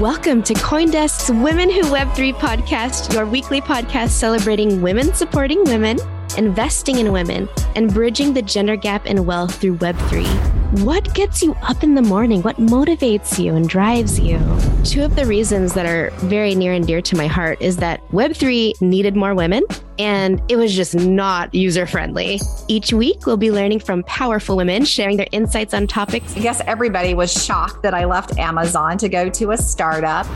Welcome to Coindesk's Women Who Web3 podcast, your weekly podcast celebrating women supporting women, investing in women, and bridging the gender gap in wealth through Web3. What gets you up in the morning? What motivates you and drives you? Two of the reasons that are very near and dear to my heart is that Web3 needed more women and it was just not user friendly. Each week, we'll be learning from powerful women sharing their insights on topics. I guess everybody was shocked that I left Amazon to go to a startup.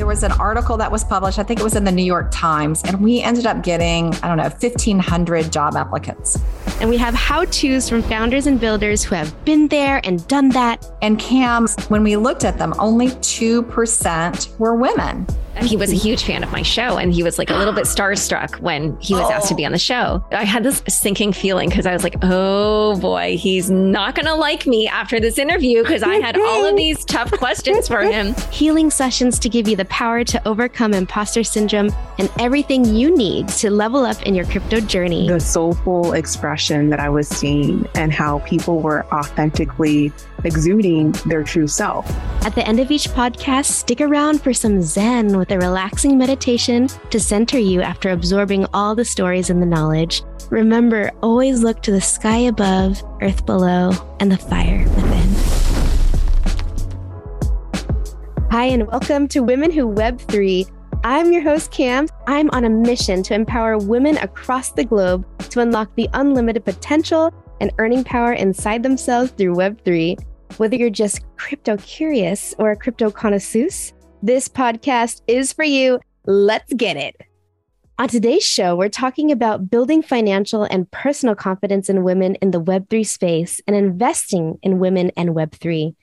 There was an article that was published, I think it was in the New York Times, and we ended up getting, I don't know, 1,500 job applicants. And we have how to's from founders and builders who have been there and done that. And Kamz, when we looked at them, only 2% were women. He was a huge fan of my show and he was like a little bit starstruck when he was oh. asked to be on the show. I had this sinking feeling because I was like, oh boy, he's not going to like me after this interview because I had all of these tough questions for him. Healing sessions to give you the power to overcome imposter syndrome and everything you need to level up in your crypto journey. The soulful expression that I was seeing and how people were authentically exuding their true self. At the end of each podcast, stick around for some Zen with a relaxing meditation to center you after absorbing all the stories and the knowledge. Remember, always look to the sky above, earth below, and the fire within. Hi, and welcome to Women Who Web3. I'm your host, Cam. I'm on a mission to empower women across the globe to unlock the unlimited potential and earning power inside themselves through Web3. Whether you're just crypto curious or a crypto connoisseur, this podcast is for you. Let's get it. On today's show, we're talking about building financial and personal confidence in women in the Web3 space and investing in women and Web3.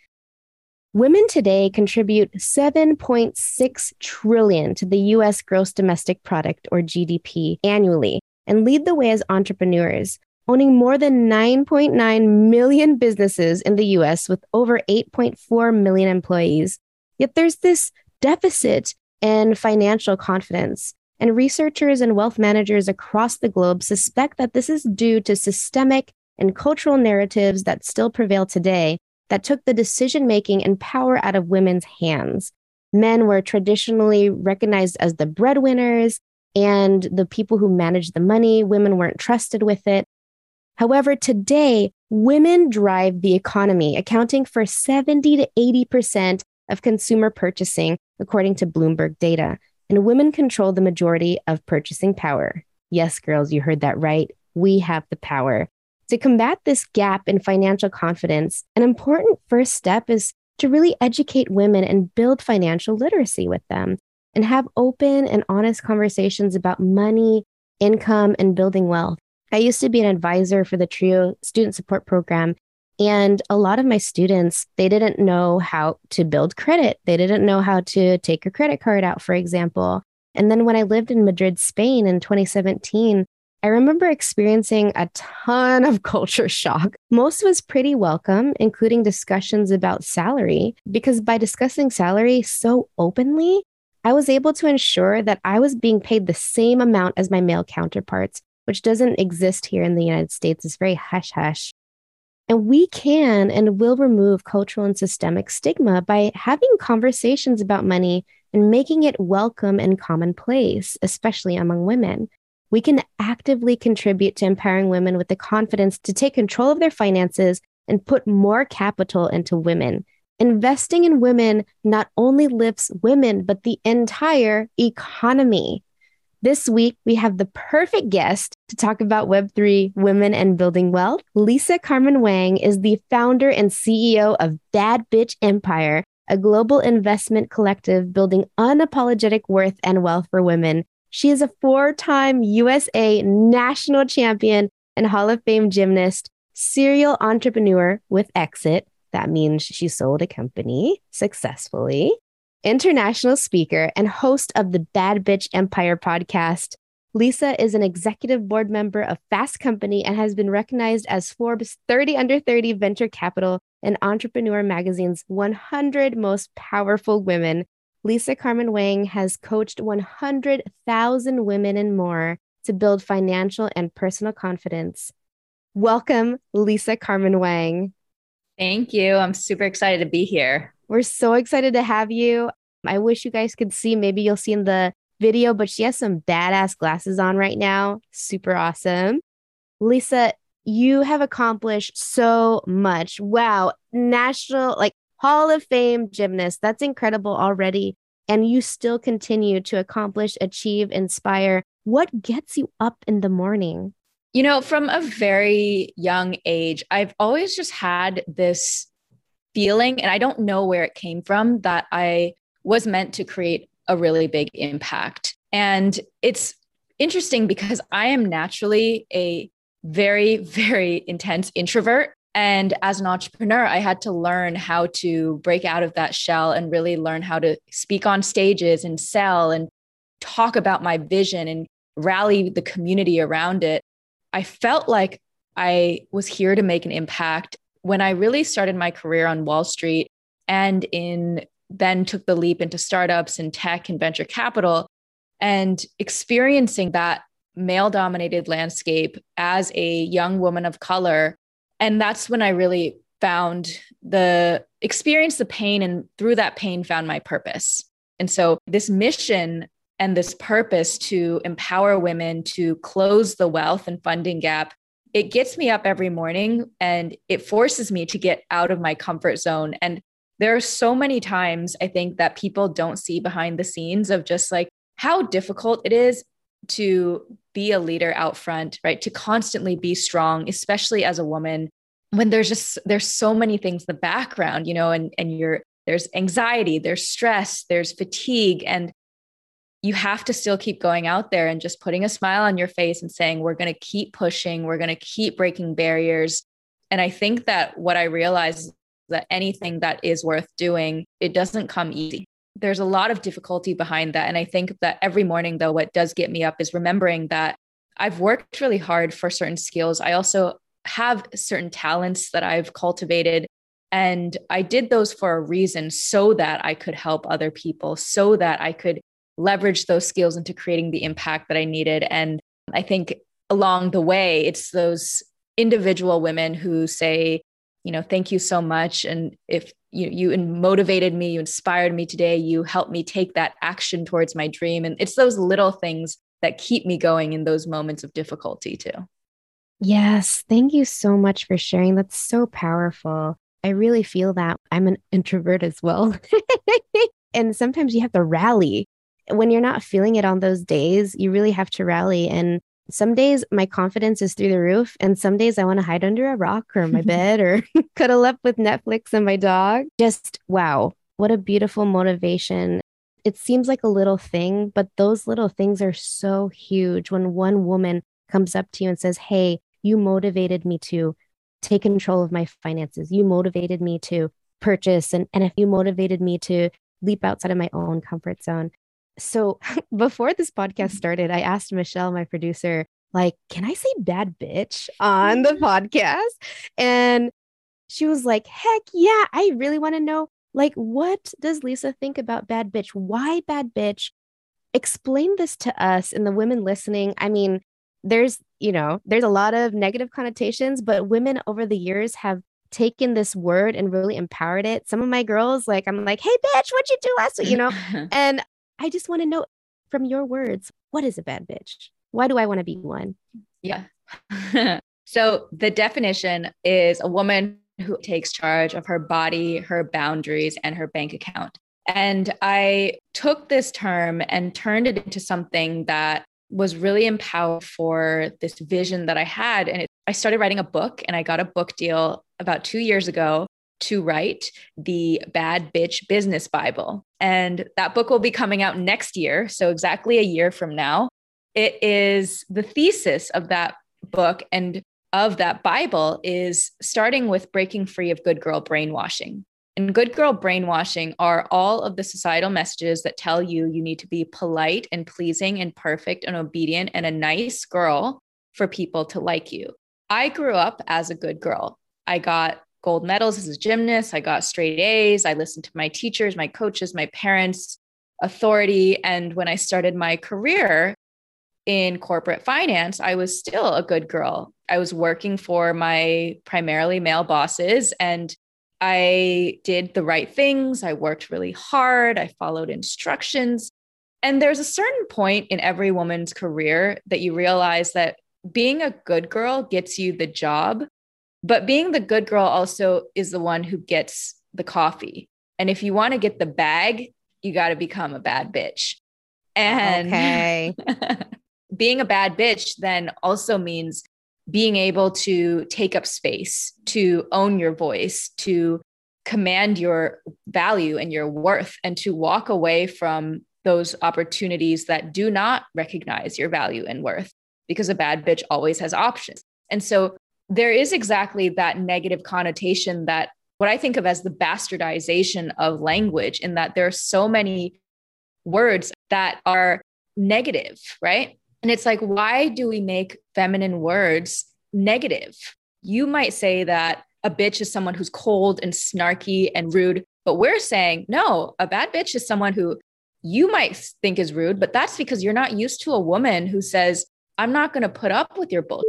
Women today contribute 7.6 trillion to the US gross domestic product or GDP annually and lead the way as entrepreneurs, owning more than 9.9 million businesses in the US with over 8.4 million employees. Yet there's this deficit in financial confidence. And researchers and wealth managers across the globe suspect that this is due to systemic and cultural narratives that still prevail today that took the decision making and power out of women's hands. Men were traditionally recognized as the breadwinners and the people who managed the money. Women weren't trusted with it. However, today, women drive the economy, accounting for 70 to 80% of consumer purchasing, according to Bloomberg data. And women control the majority of purchasing power. Yes, girls, you heard that right. We have the power. To combat this gap in financial confidence, an important first step is to really educate women and build financial literacy with them and have open and honest conversations about money, income, and building wealth. I used to be an advisor for the TRIO student support program. And a lot of my students, they didn't know how to build credit. They didn't know how to take a credit card out, for example. And then when I lived in Madrid, Spain in 2017, I remember experiencing a ton of culture shock. Most was pretty welcome, including discussions about salary, because by discussing salary so openly, I was able to ensure that I was being paid the same amount as my male counterparts which doesn't exist here in the United States. It's very hush hush. And we can and will remove cultural and systemic stigma by having conversations about money and making it welcome and commonplace, especially among women. We can actively contribute to empowering women with the confidence to take control of their finances and put more capital into women. Investing in women not only lifts women, but the entire economy. This week, we have the perfect guest to talk about Web3 women and building wealth. Lisa Carmen Wang is the founder and CEO of Bad Bitch Empire, a global investment collective building unapologetic worth and wealth for women. She is a four time USA national champion and Hall of Fame gymnast, serial entrepreneur with exit. That means she sold a company successfully international speaker, and host of the Bad Bitch Empire podcast. Lisa is an executive board member of Fast Company and has been recognized as Forbes 30 Under 30 Venture Capital and Entrepreneur Magazine's 100 Most Powerful Women. Lisa Carmen Wang has coached 100,000 women and more to build financial and personal confidence. Welcome, Lisa Carmen Wang. Thank you. I'm super excited to be here. We're so excited to have you. I wish you guys could see. Maybe you'll see in the video, but she has some badass glasses on right now. Super awesome. Lisa, you have accomplished so much. Wow. National, like Hall of Fame gymnast. That's incredible already. And you still continue to accomplish, achieve, inspire. What gets you up in the morning? You know, from a very young age, I've always just had this feeling, and I don't know where it came from, that I was meant to create a really big impact. And it's interesting because I am naturally a very, very intense introvert. And as an entrepreneur, I had to learn how to break out of that shell and really learn how to speak on stages and sell and talk about my vision and rally the community around it. I felt like I was here to make an impact when I really started my career on Wall Street and in then took the leap into startups and tech and venture capital and experiencing that male dominated landscape as a young woman of color. And that's when I really found the experience the pain and through that pain found my purpose. And so this mission and this purpose to empower women to close the wealth and funding gap it gets me up every morning and it forces me to get out of my comfort zone and there are so many times I think that people don't see behind the scenes of just like how difficult it is to be a leader out front, right? To constantly be strong, especially as a woman, when there's just there's so many things in the background, you know, and and you're there's anxiety, there's stress, there's fatigue, and you have to still keep going out there and just putting a smile on your face and saying, we're going to keep pushing, we're going to keep breaking barriers. And I think that what I realized that anything that is worth doing, it doesn't come easy. There's a lot of difficulty behind that. And I think that every morning, though, what does get me up is remembering that I've worked really hard for certain skills. I also have certain talents that I've cultivated. And I did those for a reason so that I could help other people, so that I could leverage those skills into creating the impact that I needed. And I think along the way, it's those individual women who say, you know, thank you so much. And if you you motivated me, you inspired me today, you helped me take that action towards my dream. And it's those little things that keep me going in those moments of difficulty too. Yes. Thank you so much for sharing. That's so powerful. I really feel that I'm an introvert as well. and sometimes you have to rally. When you're not feeling it on those days, you really have to rally. And some days my confidence is through the roof and some days i want to hide under a rock or my bed or cuddle up with netflix and my dog. Just wow what a beautiful motivation. It seems like a little thing but those little things are so huge when one woman comes up to you and says hey you motivated me to take control of my finances. You motivated me to purchase and, and if you motivated me to leap outside of my own comfort zone so before this podcast mm-hmm. started, I asked Michele, my producer, like, can I say bad bitch on the podcast? And she was like, heck yeah, I really want to know, like, what does Lisa think about bad bitch? Why bad bitch? Explain this to us and the women listening. I mean, there's, you know, there's a lot of negative connotations, but women over the years have taken this word and really empowered it. Some of my girls, like, I'm like, hey, bitch, what'd you do last week? You know, and I just want to know from your words, what is a bad bitch? Why do I want to be one? Yeah. so the definition is a woman who takes charge of her body, her boundaries, and her bank account. And I took this term and turned it into something that was really empowered for this vision that I had. And it, I started writing a book and I got a book deal about two years ago to write the Bad Bitch Business Bible. And that book will be coming out next year. So, exactly a year from now. It is the thesis of that book and of that Bible is starting with breaking free of good girl brainwashing. And good girl brainwashing are all of the societal messages that tell you you need to be polite and pleasing and perfect and obedient and a nice girl for people to like you. I grew up as a good girl. I got gold medals as a gymnast. I got straight A's. I listened to my teachers, my coaches, my parents' authority. And when I started my career in corporate finance, I was still a good girl. I was working for my primarily male bosses and I did the right things. I worked really hard. I followed instructions. And there's a certain point in every woman's career that you realize that being a good girl gets you the job, but being the good girl also is the one who gets the coffee. And if you want to get the bag, you got to become a bad bitch. And Okay. being a bad bitch then also means being able to take up space, to own your voice, to command your value and your worth, and to walk away from those opportunities that do not recognize your value and worth because a bad bitch always has options. And so there is exactly that negative connotation that what I think of as the bastardization of language, in that there are so many words that are negative, right? And it's like, why do we make feminine words negative? You might say that a bitch is someone who's cold and snarky and rude, but we're saying, no, a bad bitch is someone who you might think is rude, but that's because you're not used to a woman who says, I'm not going to put up with your bullshit.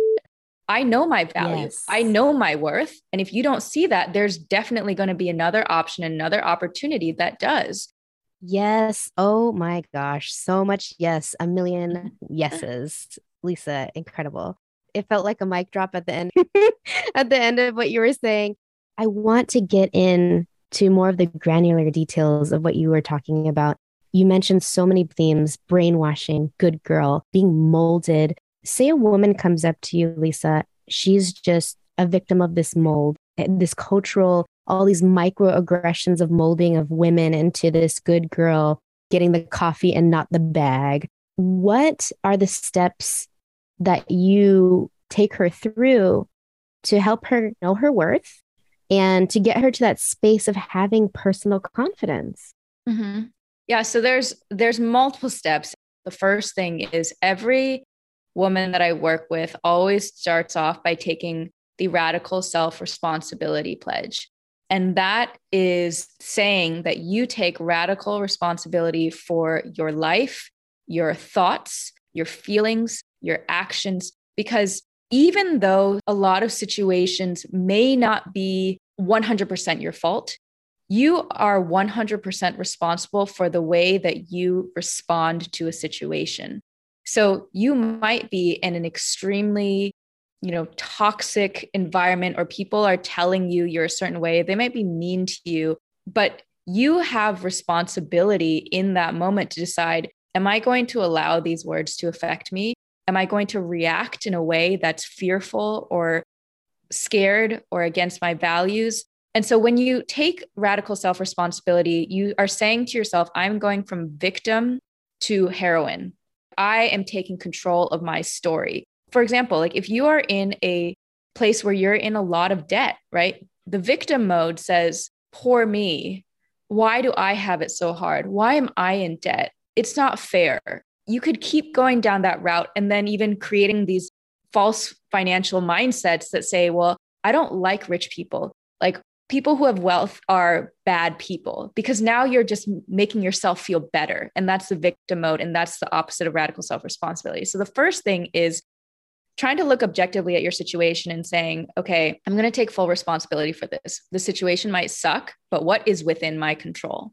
I know my value. Yes. I know my worth. And if you don't see that, there's definitely going to be another option, another opportunity that does. Yes. Oh my gosh. So much yes. A million mm-hmm. yeses. Lisa, incredible. It felt like a mic drop at the end at the end of what you were saying. I want to get in to more of the granular details of what you were talking about. You mentioned so many themes, brainwashing, good girl, being molded. Say a woman comes up to you, Lisa, she's just a victim of this mold, eh, this cultural all these microaggressions of molding of women into this good girl getting the coffee and not the bag. What are the steps that you take her through to help her know her worth and to get her to that space of having personal confidence? Mm-hmm. Yeah, so there's there's multiple steps. The first thing is every woman that I work with always starts off by taking the radical self responsibility pledge. And that is saying that you take radical responsibility for your life, your thoughts, your feelings, your actions, because even though a lot of situations may not be 100% your fault, you are 100% responsible for the way that you respond to a situation. So you might be in an extremely you know toxic environment or people are telling you you're a certain way. They might be mean to you but you have responsibility in that moment to decide am i going to allow these words to affect me? Am i going to react in a way that's fearful or scared or against my values? And so when you take radical self responsibility you are saying to yourself i'm going from victim to heroine i am taking control of my story for example, like if you are in a place where you're in a lot of debt, right? The victim mode says, poor me. Why do I have it so hard? Why am I in debt? It's not fair. You could keep going down that route and then even creating these false financial mindsets that say, well, I don't like rich people. Like people who have wealth are bad people because now you're just making yourself feel better. And that's the victim mode. And that's the opposite of radical self responsibility. So the first thing is trying to look objectively at your situation and saying, okay, I'm going to take full responsibility for this. The situation might suck, but what is within my control?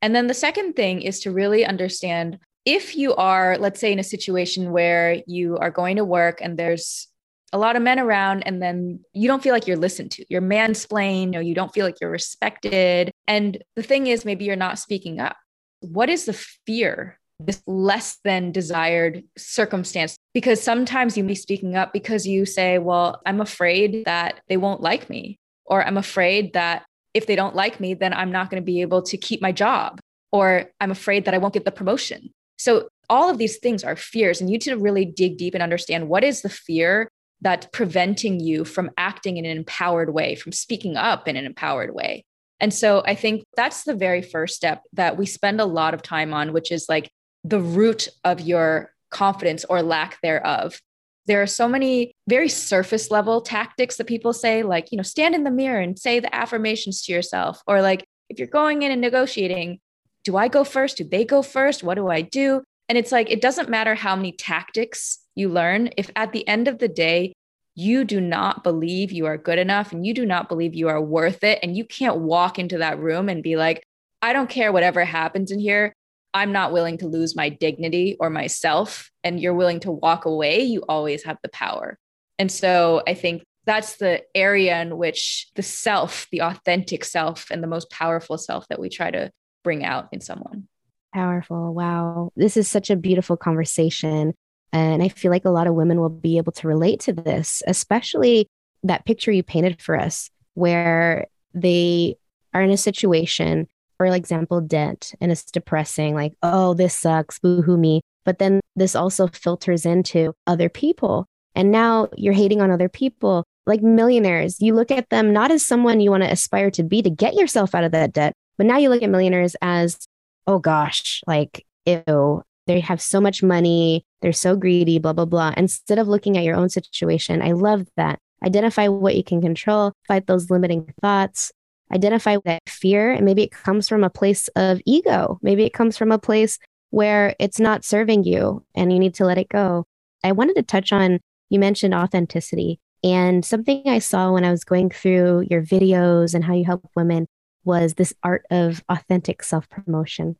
And then the second thing is to really understand if you are, let's say, in a situation where you are going to work and there's a lot of men around, and then you don't feel like you're listened to, you're mansplained, or you don't feel like you're respected. And the thing is, maybe you're not speaking up. What is the fear this less than desired circumstance because sometimes you may be speaking up because you say well i'm afraid that they won't like me or i'm afraid that if they don't like me then i'm not going to be able to keep my job or i'm afraid that i won't get the promotion so all of these things are fears and you need to really dig deep and understand what is the fear that's preventing you from acting in an empowered way from speaking up in an empowered way and so I think that's the very first step that we spend a lot of time on, which is like the root of your confidence or lack thereof. There are so many very surface level tactics that people say, like, you know, stand in the mirror and say the affirmations to yourself. Or like, if you're going in and negotiating, do I go first? Do they go first? What do I do? And it's like, it doesn't matter how many tactics you learn. If at the end of the day, you do not believe you are good enough and you do not believe you are worth it. And you can't walk into that room and be like, I don't care whatever happens in here. I'm not willing to lose my dignity or myself. And you're willing to walk away. You always have the power. And so I think that's the area in which the self, the authentic self, and the most powerful self that we try to bring out in someone. Powerful. Wow. This is such a beautiful conversation. And I feel like a lot of women will be able to relate to this, especially that picture you painted for us, where they are in a situation, for example, debt, and it's depressing, like, oh, this sucks, boo hoo me. But then this also filters into other people. And now you're hating on other people, like millionaires. You look at them not as someone you want to aspire to be to get yourself out of that debt, but now you look at millionaires as, oh gosh, like, ew, they have so much money, they're so greedy, blah, blah, blah. Instead of looking at your own situation, I love that. Identify what you can control, fight those limiting thoughts, identify that fear. And maybe it comes from a place of ego. Maybe it comes from a place where it's not serving you and you need to let it go. I wanted to touch on, you mentioned authenticity. And something I saw when I was going through your videos and how you help women was this art of authentic self promotion.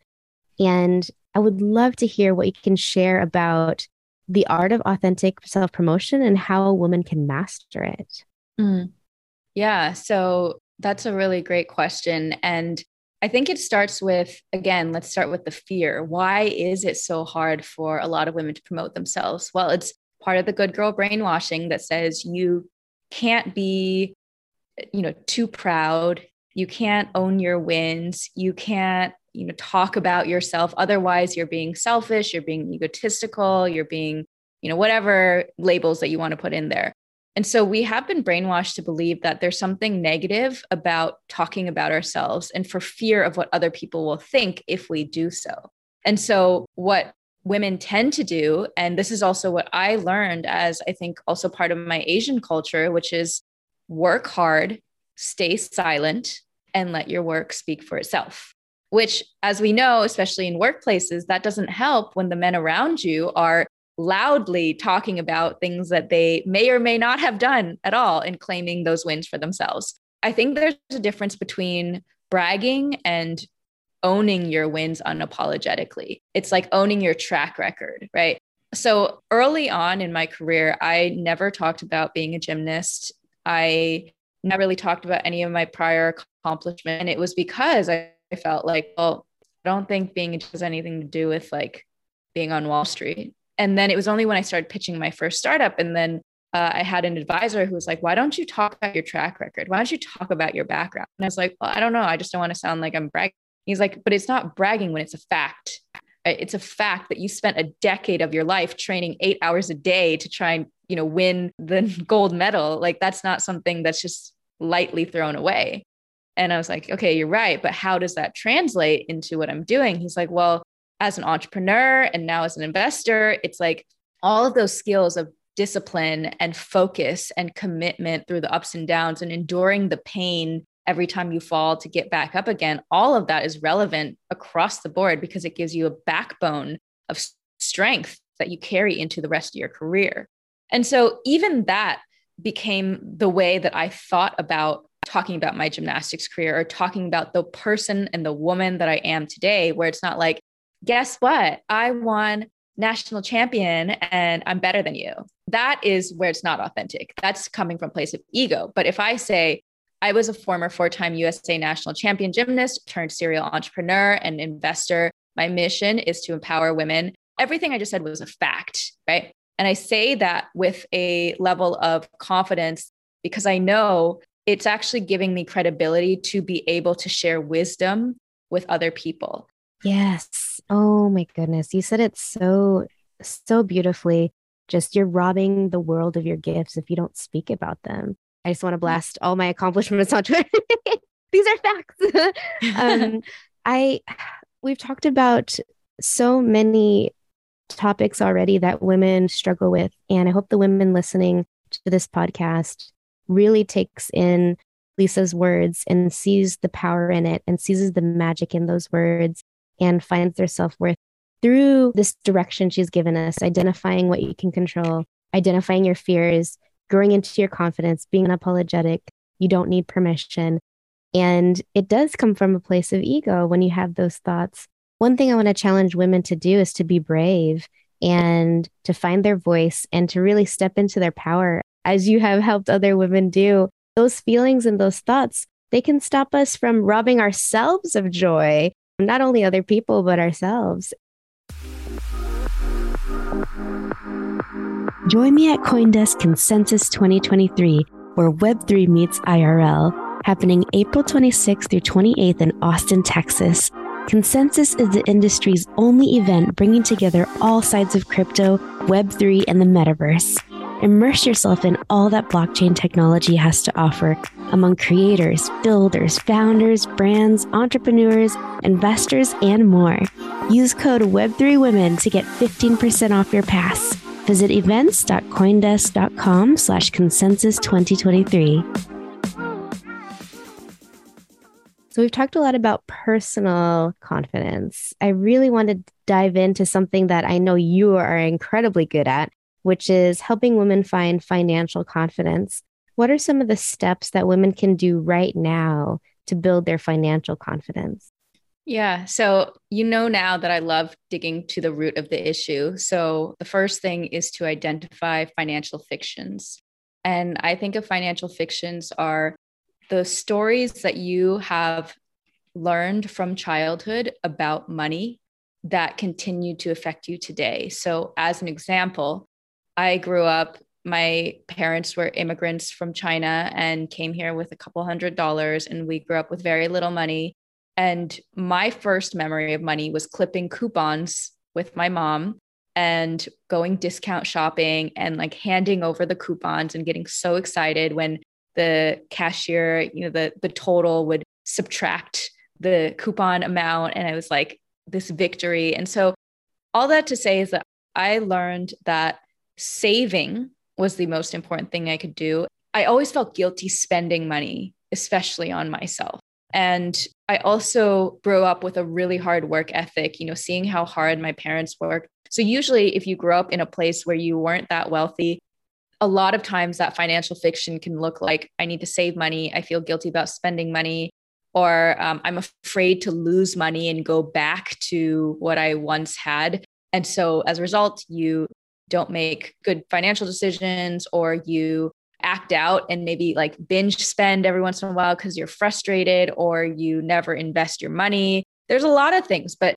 And I would love to hear what you can share about the art of authentic self promotion and how a woman can master it. Mm. Yeah. So that's a really great question. And I think it starts with, again, let's start with the fear. Why is it so hard for a lot of women to promote themselves? Well, it's part of the good girl brainwashing that says you can't be, you know, too proud. You can't own your wins. You can't you know talk about yourself. Otherwise you're being selfish you're being egotistical you're being you know whatever labels that you want to put in there. And so we have been brainwashed to believe that there's something negative about talking about ourselves and for fear of what other people will think if we do so. And so what women tend to do and this is also what i learned as i think also part of my asian culture which is work hard stay silent and let your work speak for itself which, as we know, especially in workplaces, that doesn't help when the men around you are loudly talking about things that they may or may not have done at all and claiming those wins for themselves. I think there's a difference between bragging and owning your wins unapologetically. It's like owning your track record, right? So early on in my career, I never talked about being a gymnast. I never really talked about any of my prior accomplishments. And it was because I I felt like, well, I don't think being has anything to do with like being on Wall Street. And then it was only when I started pitching my first startup, and then uh, I had an advisor who was like, "Why don't you talk about your track record? Why don't you talk about your background?" And I was like, "Well, I don't know. I just don't want to sound like I'm bragging." He's like, "But it's not bragging when it's a fact. It's a fact that you spent a decade of your life training eight hours a day to try and you know win the gold medal. Like that's not something that's just lightly thrown away." And I was like, okay, you're right. But how does that translate into what I'm doing? He's like, well, as an entrepreneur and now as an investor, it's like all of those skills of discipline and focus and commitment through the ups and downs and enduring the pain every time you fall to get back up again. All of that is relevant across the board because it gives you a backbone of strength that you carry into the rest of your career. And so even that became the way that I thought about talking about my gymnastics career or talking about the person and the woman that I am today, where it's not like, guess what? I won national champion and I'm better than you. That is where it's not authentic. That's coming from place of ego. But if I say, I was a former four time USA national champion gymnast turned serial entrepreneur and investor. My mission is to empower women. Everything I just said was a fact, right? And I say that with a level of confidence because I know it's actually giving me credibility to be able to share wisdom with other people. Yes. Oh my goodness. You said it so, so beautifully. Just you're robbing the world of your gifts if you don't speak about them. I just want to blast all my accomplishments on Twitter. These are facts. um, I, we've talked about so many topics already that women struggle with. And I hope the women listening to this podcast really takes in Lisa's words and sees the power in it and sees the magic in those words and finds their self worth through this direction she's given us, identifying what you can control, identifying your fears, growing into your confidence, being unapologetic. You don't need permission. And it does come from a place of ego when you have those thoughts. One thing I want to challenge women to do is to be brave and to find their voice and to really step into their power as you have helped other women do. Those feelings and those thoughts, they can stop us from robbing ourselves of joy, not only other people, but ourselves. Join me at Coindesk Consensus 2023, where Web3 meets IRL, happening April 26th through 28th in Austin, Texas. Consensus is the industry's only event bringing together all sides of crypto, Web3, and the metaverse. Immerse yourself in all that blockchain technology has to offer among creators, builders, founders, brands, entrepreneurs, investors, and more. Use code Web3Women to get 15% off your pass. Visit events.coindesk.com slash consensus 2023. So we've talked a lot about personal confidence. I really want to dive into something that I know you are incredibly good at, which is helping women find financial confidence. What are some of the steps that women can do right now to build their financial confidence? Yeah. So, you know, now that I love digging to the root of the issue. So, the first thing is to identify financial fictions. And I think of financial fictions are the stories that you have learned from childhood about money that continue to affect you today. So, as an example, I grew up, my parents were immigrants from China and came here with a couple hundred dollars, and we grew up with very little money. And my first memory of money was clipping coupons with my mom and going discount shopping and like handing over the coupons and getting so excited when the cashier, you know, the the total would subtract the coupon amount and I was like this victory. And so all that to say is that I learned that saving was the most important thing I could do. I always felt guilty spending money, especially on myself. And I also grew up with a really hard work ethic, you know, seeing how hard my parents worked. So, usually, if you grew up in a place where you weren't that wealthy, a lot of times that financial fiction can look like I need to save money. I feel guilty about spending money, or um, I'm afraid to lose money and go back to what I once had. And so as a result, you don't make good financial decisions or you act out and maybe like binge spend every once in a while because you're frustrated or you never invest your money. There's a lot of things, but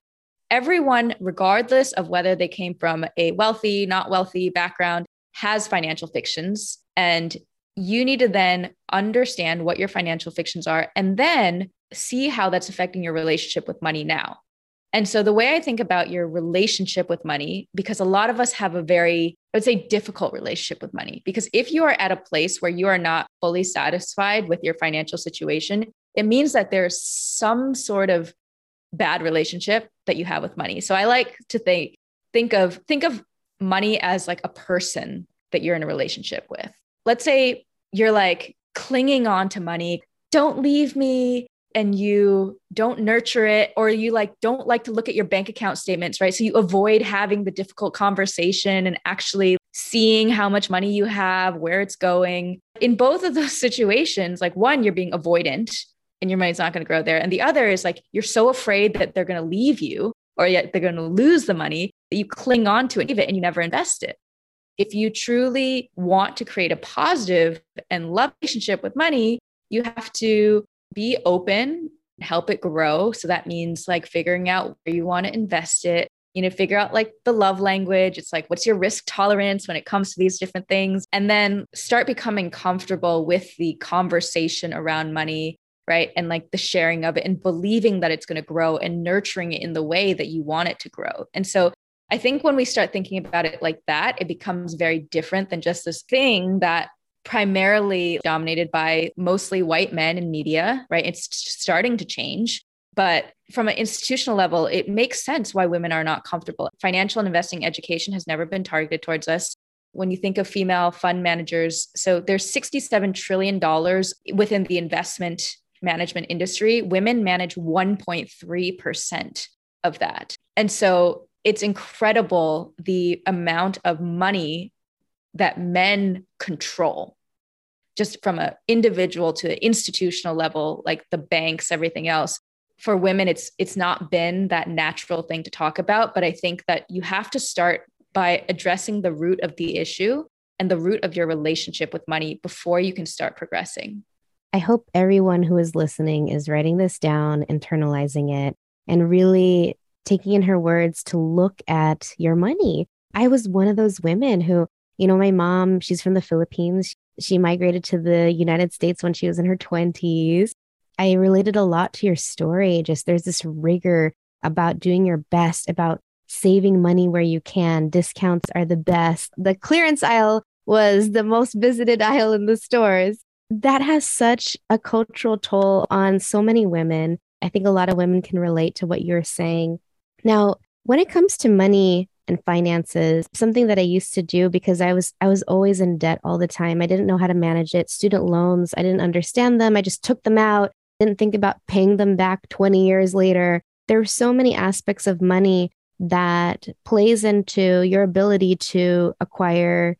everyone, regardless of whether they came from a wealthy, not wealthy background, has financial fictions. And you need to then understand what your financial fictions are and then see how that's affecting your relationship with money now. And so, the way I think about your relationship with money, because a lot of us have a very, I would say, difficult relationship with money. Because if you are at a place where you are not fully satisfied with your financial situation, it means that there's some sort of bad relationship that you have with money. So, I like to think, think of think of money as like a person that you're in a relationship with. Let's say you're like clinging on to money, don't leave me, and you don't nurture it, or you like don't like to look at your bank account statements, right? So you avoid having the difficult conversation and actually seeing how much money you have, where it's going. In both of those situations, like one, you're being avoidant and your money's not going to grow there. And the other is like you're so afraid that they're going to leave you or yet they're going to lose the money that you cling on to it and you never invest it. If you truly want to create a positive and love relationship with money, you have to be open, help it grow. So that means like figuring out where you want to invest it, you know, figure out like the love language. It's like, what's your risk tolerance when it comes to these different things? And then start becoming comfortable with the conversation around money right? And like the sharing of it and believing that it's going to grow and nurturing it in the way that you want it to grow. And so I think when we start thinking about it like that, it becomes very different than just this thing that primarily dominated by mostly white men in media, right? It's starting to change. But from an institutional level, it makes sense why women are not comfortable. Financial and investing education has never been targeted towards us when you think of female fund managers so there's 67 trillion dollars within the investment management industry, women manage 1.3% of that. And so it's incredible the amount of money that men control just from an individual to institutional level like the banks everything else. For women it's it's not been that natural thing to talk about but i think that you have to start by addressing the root of the issue and the root of your relationship with money before you can start progressing. I hope everyone who is listening is writing this down internalizing it and really taking in her words to look at your money. I was one of those women who you know my mom she's from the philippines she migrated to the united states when she was in her 20s I related a lot to your story. Just there's this rigor about doing your best, about saving money where you can. Discounts are the best. The clearance aisle was the most visited aisle in the stores. That has such a cultural toll on so many women. I think a lot of women can relate to what you're saying. Now, when it comes to money and finances, something that I used to do because I was I was always in debt all the time. I didn't know how to manage it. Student loans, I didn't understand them. I just took them out didn't think about paying them back 20 years later. There are so many aspects of money that plays into your ability to acquire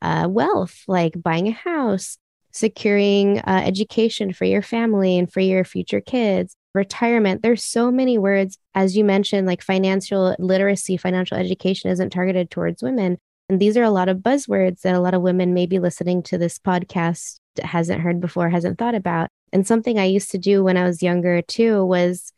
uh, wealth, like buying a house, securing uh, education for your family and for your future kids, retirement. There's so many words, as you mentioned, like financial literacy, financial education isn't targeted towards women. And these are a lot of buzzwords that a lot of women may be listening to this podcast hasn't heard before, hasn't thought about. And something I used to do when I was younger too was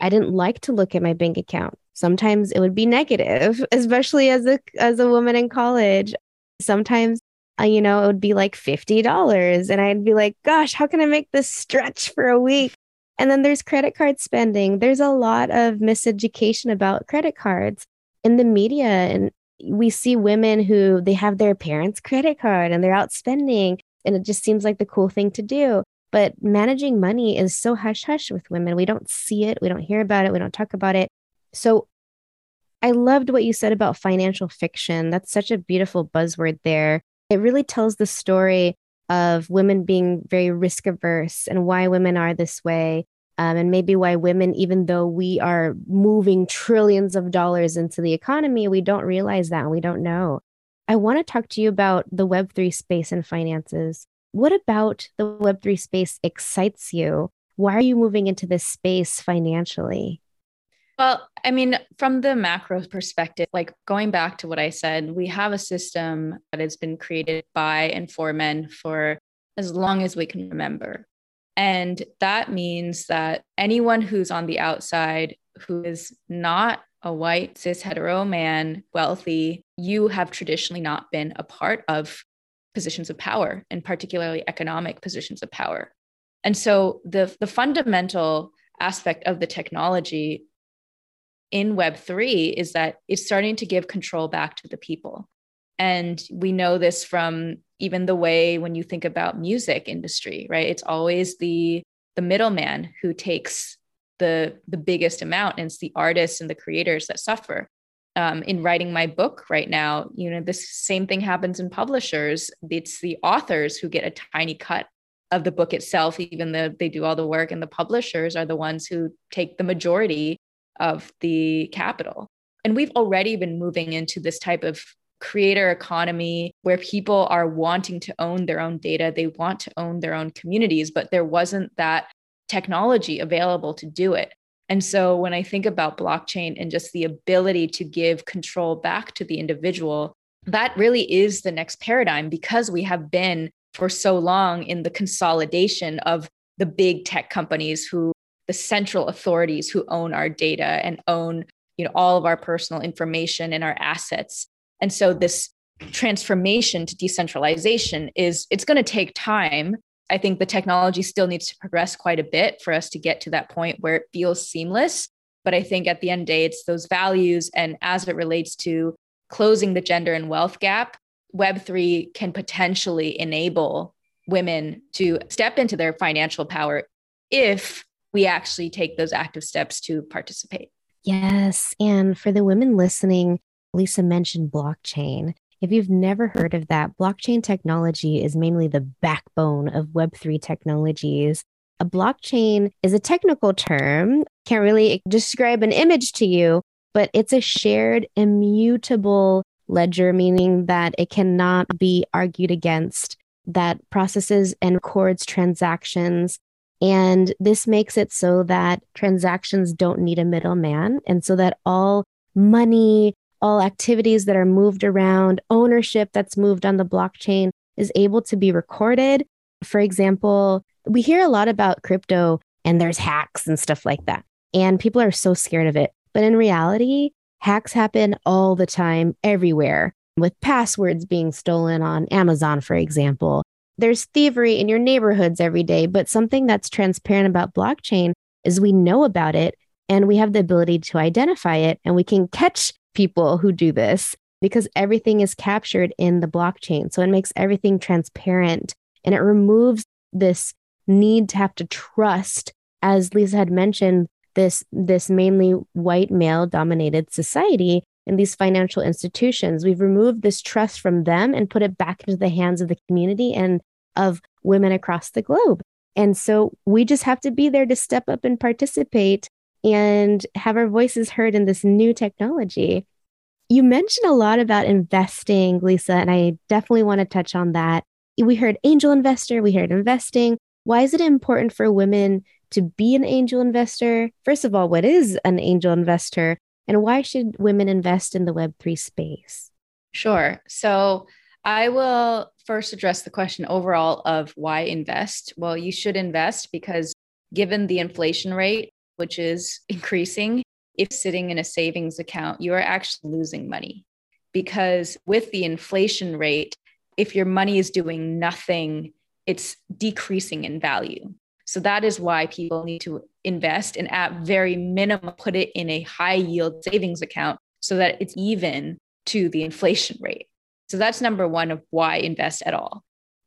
I didn't like to look at my bank account. Sometimes it would be negative, especially as a as a woman in college. Sometimes uh, you know, it would be like $50 and I'd be like, gosh, how can I make this stretch for a week? And then there's credit card spending. There's a lot of miseducation about credit cards in the media and we see women who they have their parents' credit card and they're out spending and it just seems like the cool thing to do. But managing money is so hush hush with women. We don't see it, we don't hear about it, we don't talk about it. So I loved what you said about financial fiction. That's such a beautiful buzzword there. It really tells the story of women being very risk averse and why women are this way. Um, and maybe why women, even though we are moving trillions of dollars into the economy, we don't realize that and we don't know. I want to talk to you about the Web3 space and finances. What about the Web3 space excites you? Why are you moving into this space financially? Well, I mean, from the macro perspective, like going back to what I said, we have a system that has been created by and for men for as long as we can remember. And that means that anyone who's on the outside who is not a white cis hetero man, wealthy, you have traditionally not been a part of positions of power and particularly economic positions of power. And so the, the fundamental aspect of the technology in Web3 is that it's starting to give control back to the people. And we know this from even the way when you think about music industry, right? It's always the the middleman who takes the the biggest amount and it's the artists and the creators that suffer um, in writing my book right now you know this same thing happens in publishers it's the authors who get a tiny cut of the book itself even though they do all the work and the publishers are the ones who take the majority of the capital and we've already been moving into this type of creator economy where people are wanting to own their own data they want to own their own communities but there wasn't that technology available to do it. And so when I think about blockchain and just the ability to give control back to the individual, that really is the next paradigm because we have been for so long in the consolidation of the big tech companies who the central authorities who own our data and own you know all of our personal information and our assets and so this transformation to decentralization is it's going to take time I think the technology still needs to progress quite a bit for us to get to that point where it feels seamless. But I think at the end of the day, it's those values. And as it relates to closing the gender and wealth gap, Web3 can potentially enable women to step into their financial power if we actually take those active steps to participate. Yes. And for the women listening, Lisa mentioned blockchain. If you've never heard of that, blockchain technology is mainly the backbone of Web3 technologies. A blockchain is a technical term, can't really describe an image to you, but it's a shared, immutable ledger, meaning that it cannot be argued against, that processes and records transactions. And this makes it so that transactions don't need a middleman. And so that all money, all activities that are moved around, ownership that's moved on the blockchain is able to be recorded. For example, we hear a lot about crypto and there's hacks and stuff like that. And people are so scared of it. But in reality, hacks happen all the time, everywhere, with passwords being stolen on Amazon, for example. There's thievery in your neighborhoods every day, but something that's transparent about blockchain is we know about it and we have the ability to identify it and we can catch people who do this because everything is captured in the blockchain. So it makes everything transparent and it removes this need to have to trust, as Lisa had mentioned, this this mainly white male dominated society in these financial institutions. We've removed this trust from them and put it back into the hands of the community and of women across the globe. And so we just have to be there to step up and participate and have our voices heard in this new technology. You mentioned a lot about investing, Lisa, and I definitely want to touch on that. We heard angel investor, we heard investing. Why is it important for women to be an angel investor? First of all, what is an angel investor? And why should women invest in the Web3 space? Sure. So I will first address the question overall of why invest. Well, you should invest because given the inflation rate, which is increasing, if sitting in a savings account, you are actually losing money because with the inflation rate, if your money is doing nothing, it's decreasing in value. So that is why people need to invest and at very minimum put it in a high yield savings account so that it's even to the inflation rate. So that's number one of why invest at all.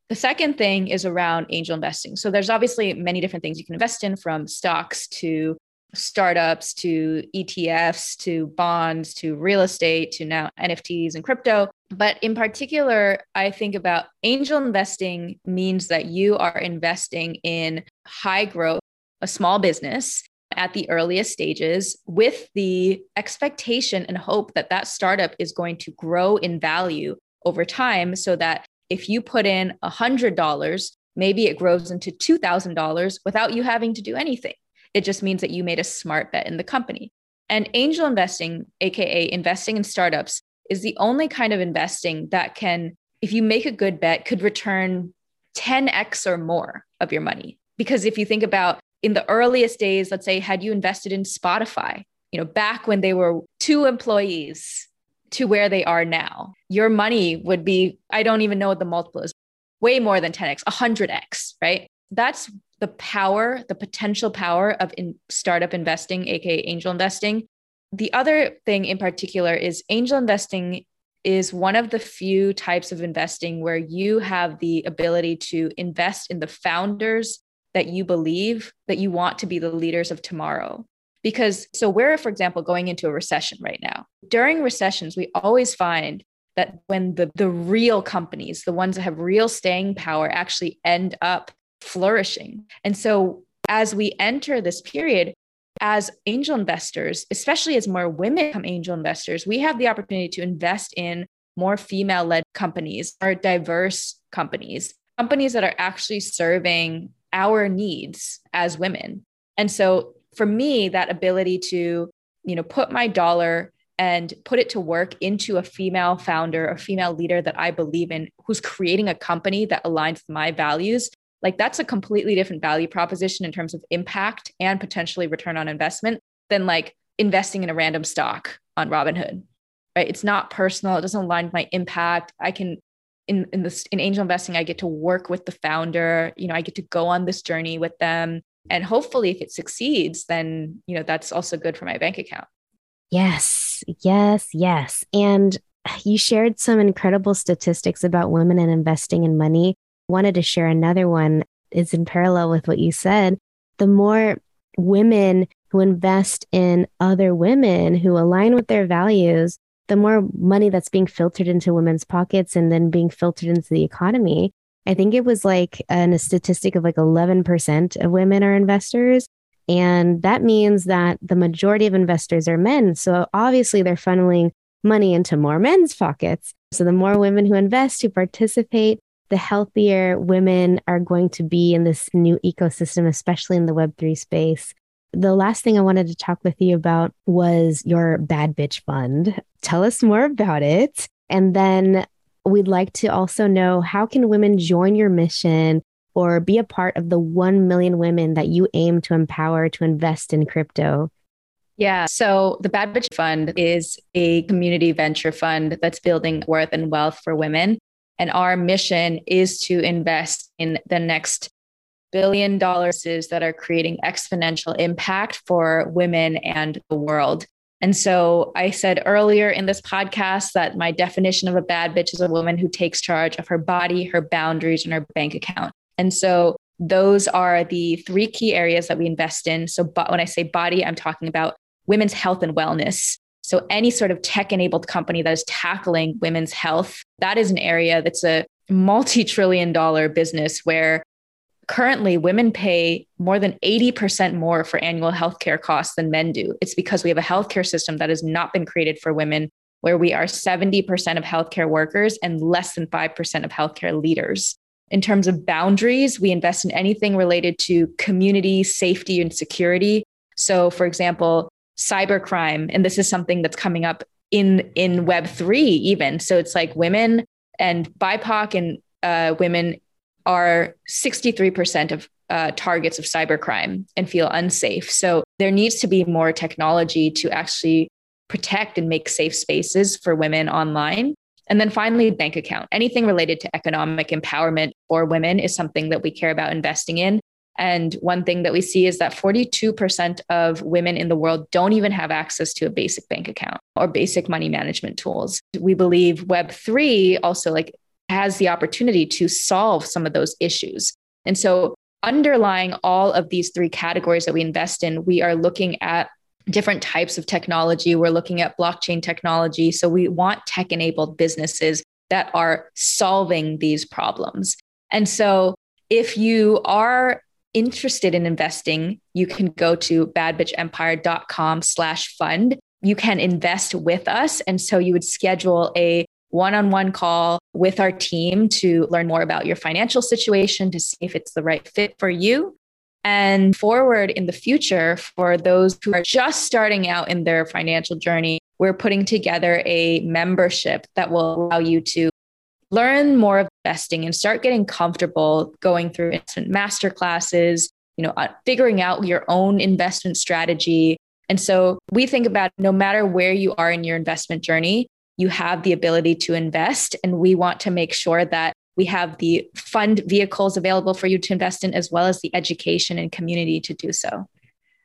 The second thing is around angel investing. So there's obviously many different things you can invest in from stocks to startups to ETFs to bonds to real estate to now NFTs and crypto. But in particular, I think about angel investing means that you are investing in high growth, a small business at the earliest stages with the expectation and hope that that startup is going to grow in value over time so that if you put in $100, maybe it grows into $2,000 without you having to do anything. It just means that you made a smart bet in the company. And angel investing, AKA investing in startups, is the only kind of investing that can, if you make a good bet, could return 10x or more of your money. Because if you think about in the earliest days, let's say, had you invested in Spotify, you know, back when they were two employees to where they are now, your money would be, I don't even know what the multiple is, way more than 10x, 100x, right? That's the power, the potential power of in startup investing, aka angel investing. The other thing in particular is angel investing is one of the few types of investing where you have the ability to invest in the founders that you believe that you want to be the leaders of tomorrow. Because so we're, for example, going into a recession right now. During recessions, we always find that when the, the real companies, the ones that have real staying power, actually end up flourishing. And so as we enter this period, as angel investors, especially as more women become angel investors, we have the opportunity to invest in more female led companies, more diverse companies, companies that are actually serving our needs as women. And so for me, that ability to, you know, put my dollar and put it to work into a female founder, a female leader that I believe in, who's creating a company that aligns with my values, like that's a completely different value proposition in terms of impact and potentially return on investment than like investing in a random stock on Robinhood. Right? It's not personal. It doesn't align with my impact. I can in in this in angel investing, I get to work with the founder. You know, I get to go on this journey with them. And hopefully if it succeeds, then you know that's also good for my bank account. Yes, yes, yes. And you shared some incredible statistics about women and investing in money wanted to share another one is in parallel with what you said. The more women who invest in other women who align with their values, the more money that's being filtered into women's pockets and then being filtered into the economy. I think it was like a statistic of like 11% of women are investors. And that means that the majority of investors are men. So obviously they're funneling money into more men's pockets. So the more women who invest, who participate, the healthier women are going to be in this new ecosystem, especially in the Web3 space. The last thing I wanted to talk with you about was your Bad Bitch Fund. Tell us more about it. And then we'd like to also know how can women join your mission or be a part of the 1 million women that you aim to empower to invest in crypto? Yeah. So the Bad Bitch Fund is a community venture fund that's building worth and wealth for women. And our mission is to invest in the next billion dollars that are creating exponential impact for women and the world. And so I said earlier in this podcast that my definition of a bad bitch is a woman who takes charge of her body, her boundaries, and her bank account. And so those are the three key areas that we invest in. So but when I say body, I'm talking about women's health and wellness. So any sort of tech enabled company that is tackling women's health, that is an area that's a multi-trillion dollar business where currently women pay more than 80% more for annual healthcare costs than men do. It's because we have a healthcare system that has not been created for women, where we are 70% of healthcare workers and less than 5% of healthcare leaders. In terms of boundaries, we invest in anything related to community safety and security. So, for example, cybercrime, and this is something that's coming up in in Web three even. So it's like women and BIPOC and uh, women are 63% of uh, targets of cybercrime and feel unsafe. So there needs to be more technology to actually protect and make safe spaces for women online. And then finally, bank account. Anything related to economic empowerment for women is something that we care about investing in. And one thing that we see is that 42% of women in the world don't even have access to a basic bank account or basic money management tools. We believe Web3 also like has the opportunity to solve some of those issues. And so underlying all of these three categories that we invest in, we are looking at different types of technology. We're looking at blockchain technology. So we want tech enabled businesses that are solving these problems. And so if you are interested in investing, you can go to badbitchempire.com slash fund. You can invest with us. And so you would schedule a one-on-one call with our team to learn more about your financial situation to see if it's the right fit for you. And forward in the future, for those who are just starting out in their financial journey, we're putting together a membership that will allow you to learn more of investing and start getting comfortable going through instant master classes, you know, uh, figuring out your own investment strategy. And so we think about no matter where you are in your investment journey, you have the ability to invest. And we want to make sure that we have the fund vehicles available for you to invest in, as well as the education and community to do so.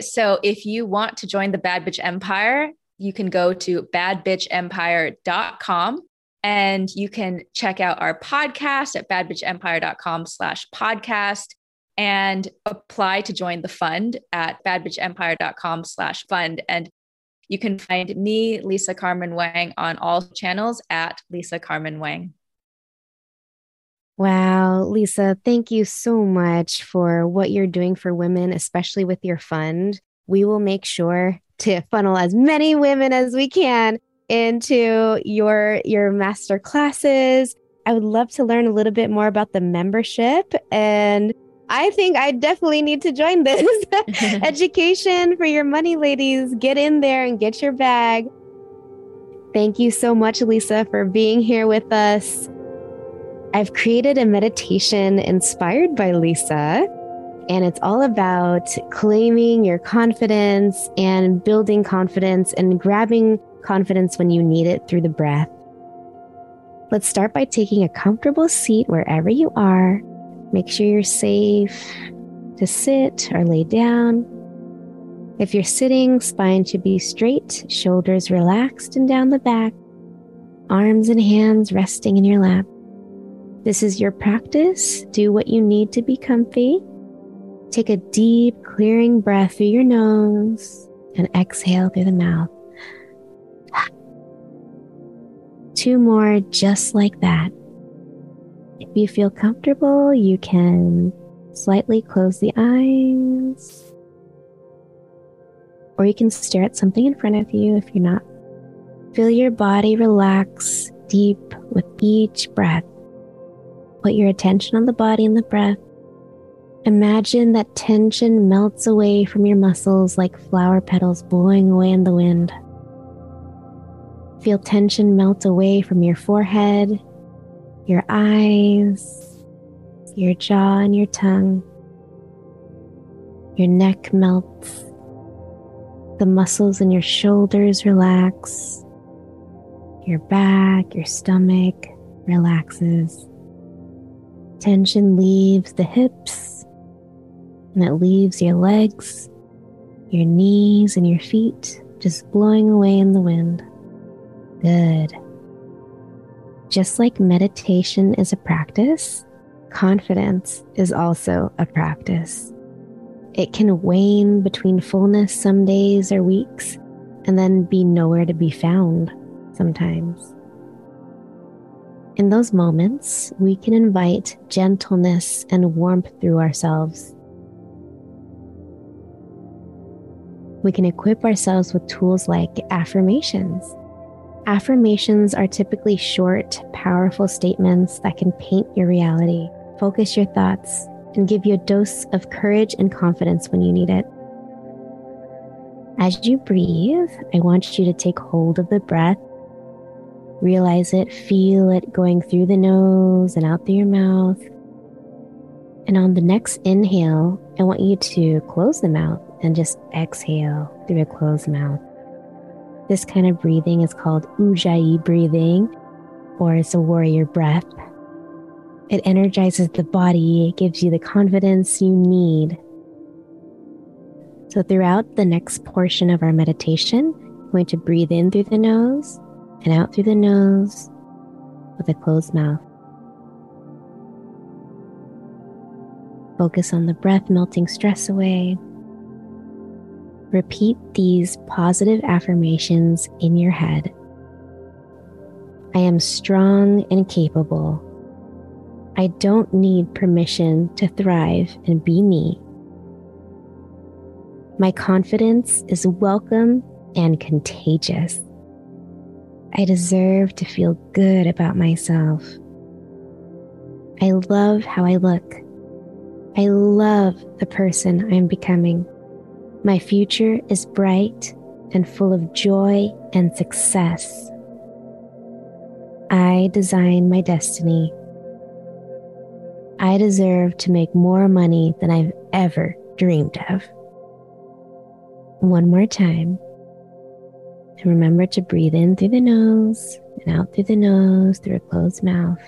So if you want to join the Bad Bitch Empire, you can go to badbitchempire.com and you can check out our podcast at badbitchempire.com slash podcast and apply to join the fund at badbitchempire.com slash fund. And you can find me, Lisa Carmen Wang, on all channels at Lisa Carmen Wang. Wow, Lisa, thank you so much for what you're doing for women, especially with your fund. We will make sure to funnel as many women as we can into your your master classes. I would love to learn a little bit more about the membership and I think I definitely need to join this. Education for your money ladies. Get in there and get your bag. Thank you so much, Lisa, for being here with us. I've created a meditation inspired by Lisa, and it's all about claiming your confidence and building confidence and grabbing confidence when you need it through the breath. Let's start by taking a comfortable seat wherever you are. Make sure you're safe to sit or lay down. If you're sitting, spine should be straight, shoulders relaxed and down the back, arms and hands resting in your lap. This is your practice. Do what you need to be comfy. Take a deep, clearing breath through your nose and exhale through the mouth. Two more just like that. If you feel comfortable, you can slightly close the eyes. Or you can stare at something in front of you if you're not Feel your body relax deep with each breath. Put your attention on the body and the breath. Imagine that tension melts away from your muscles like flower petals blowing away in the wind. Feel tension melt away from your forehead, your eyes, your jaw, and your tongue. Your neck melts. The muscles in your shoulders relax. Your back, your stomach relaxes. Tension leaves the hips and it leaves your legs, your knees, and your feet just blowing away in the wind. Good. Just like meditation is a practice, confidence is also a practice. It can wane between fullness some days or weeks and then be nowhere to be found sometimes. In those moments, we can invite gentleness and warmth through ourselves. We can equip ourselves with tools like affirmations. Affirmations are typically short, powerful statements that can paint your reality, focus your thoughts, and give you a dose of courage and confidence when you need it. As you breathe, I want you to take hold of the breath Realize it, feel it going through the nose and out through your mouth. And on the next inhale, I want you to close the mouth and just exhale through a closed mouth. This kind of breathing is called Ujjayi breathing, or it's a warrior breath. It energizes the body, it gives you the confidence you need. So, throughout the next portion of our meditation, I'm going to breathe in through the nose and out through the nose with a closed mouth. Focus on the breath melting stress away. Repeat these positive affirmations in your head. I am strong and capable. I don't need permission to thrive and be me. My confidence is welcome and contagious. I deserve to feel good about myself. I love how I look. I love the person I'm becoming. My future is bright and full of joy and success. I design my destiny. I deserve to make more money than I've ever dreamed of. One more time. And remember to breathe in through the nose and out through the nose through a closed mouth.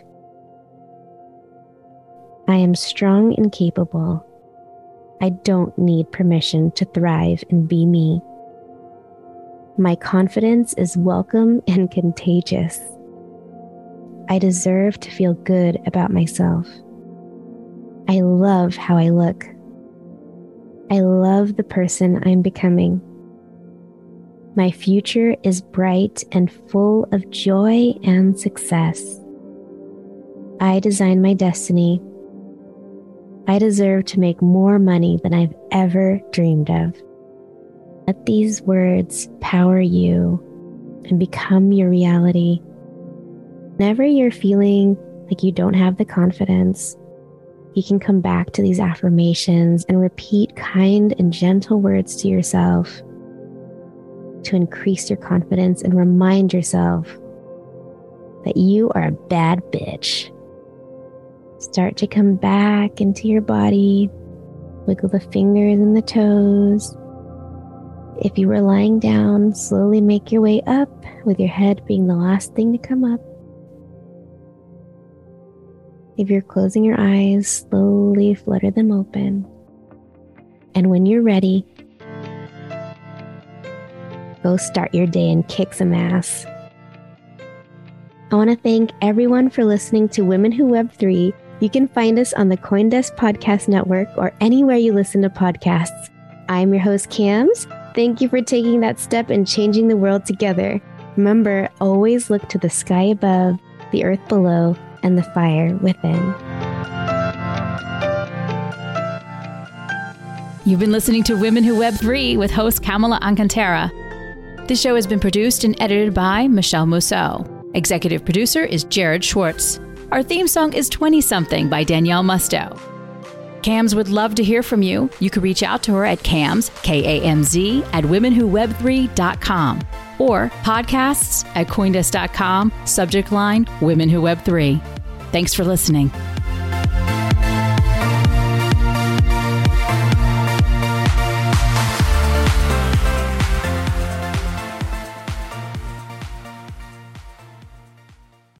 I am strong and capable. I don't need permission to thrive and be me. My confidence is welcome and contagious. I deserve to feel good about myself. I love how I look. I love the person I'm becoming. My future is bright and full of joy and success. I design my destiny. I deserve to make more money than I've ever dreamed of. Let these words power you and become your reality. Whenever you're feeling like you don't have the confidence, you can come back to these affirmations and repeat kind and gentle words to yourself to increase your confidence and remind yourself that you are a bad bitch. Start to come back into your body, wiggle the fingers and the toes. If you were lying down, slowly make your way up with your head being the last thing to come up. If you're closing your eyes, slowly flutter them open. And when you're ready, Go start your day and kick some ass. I want to thank everyone for listening to Women Who Web 3. You can find us on the Coindesk Podcast Network or anywhere you listen to podcasts. I'm your host, Kamz. Thank you for taking that step and changing the world together. Remember, always look to the sky above, the earth below, and the fire within. You've been listening to Women Who Web 3 with host Kamala Alcantara. The show has been produced and edited by Michele Musso. Executive producer is Jared Schwartz. Our theme song is 20 Something by Daniele Musto. Kamz would love to hear from you. You can reach out to her at kamz, K A M Z, at womenwhoweb3.com or podcasts at coindesk.com, subject line Women Who Web 3. Thanks for listening.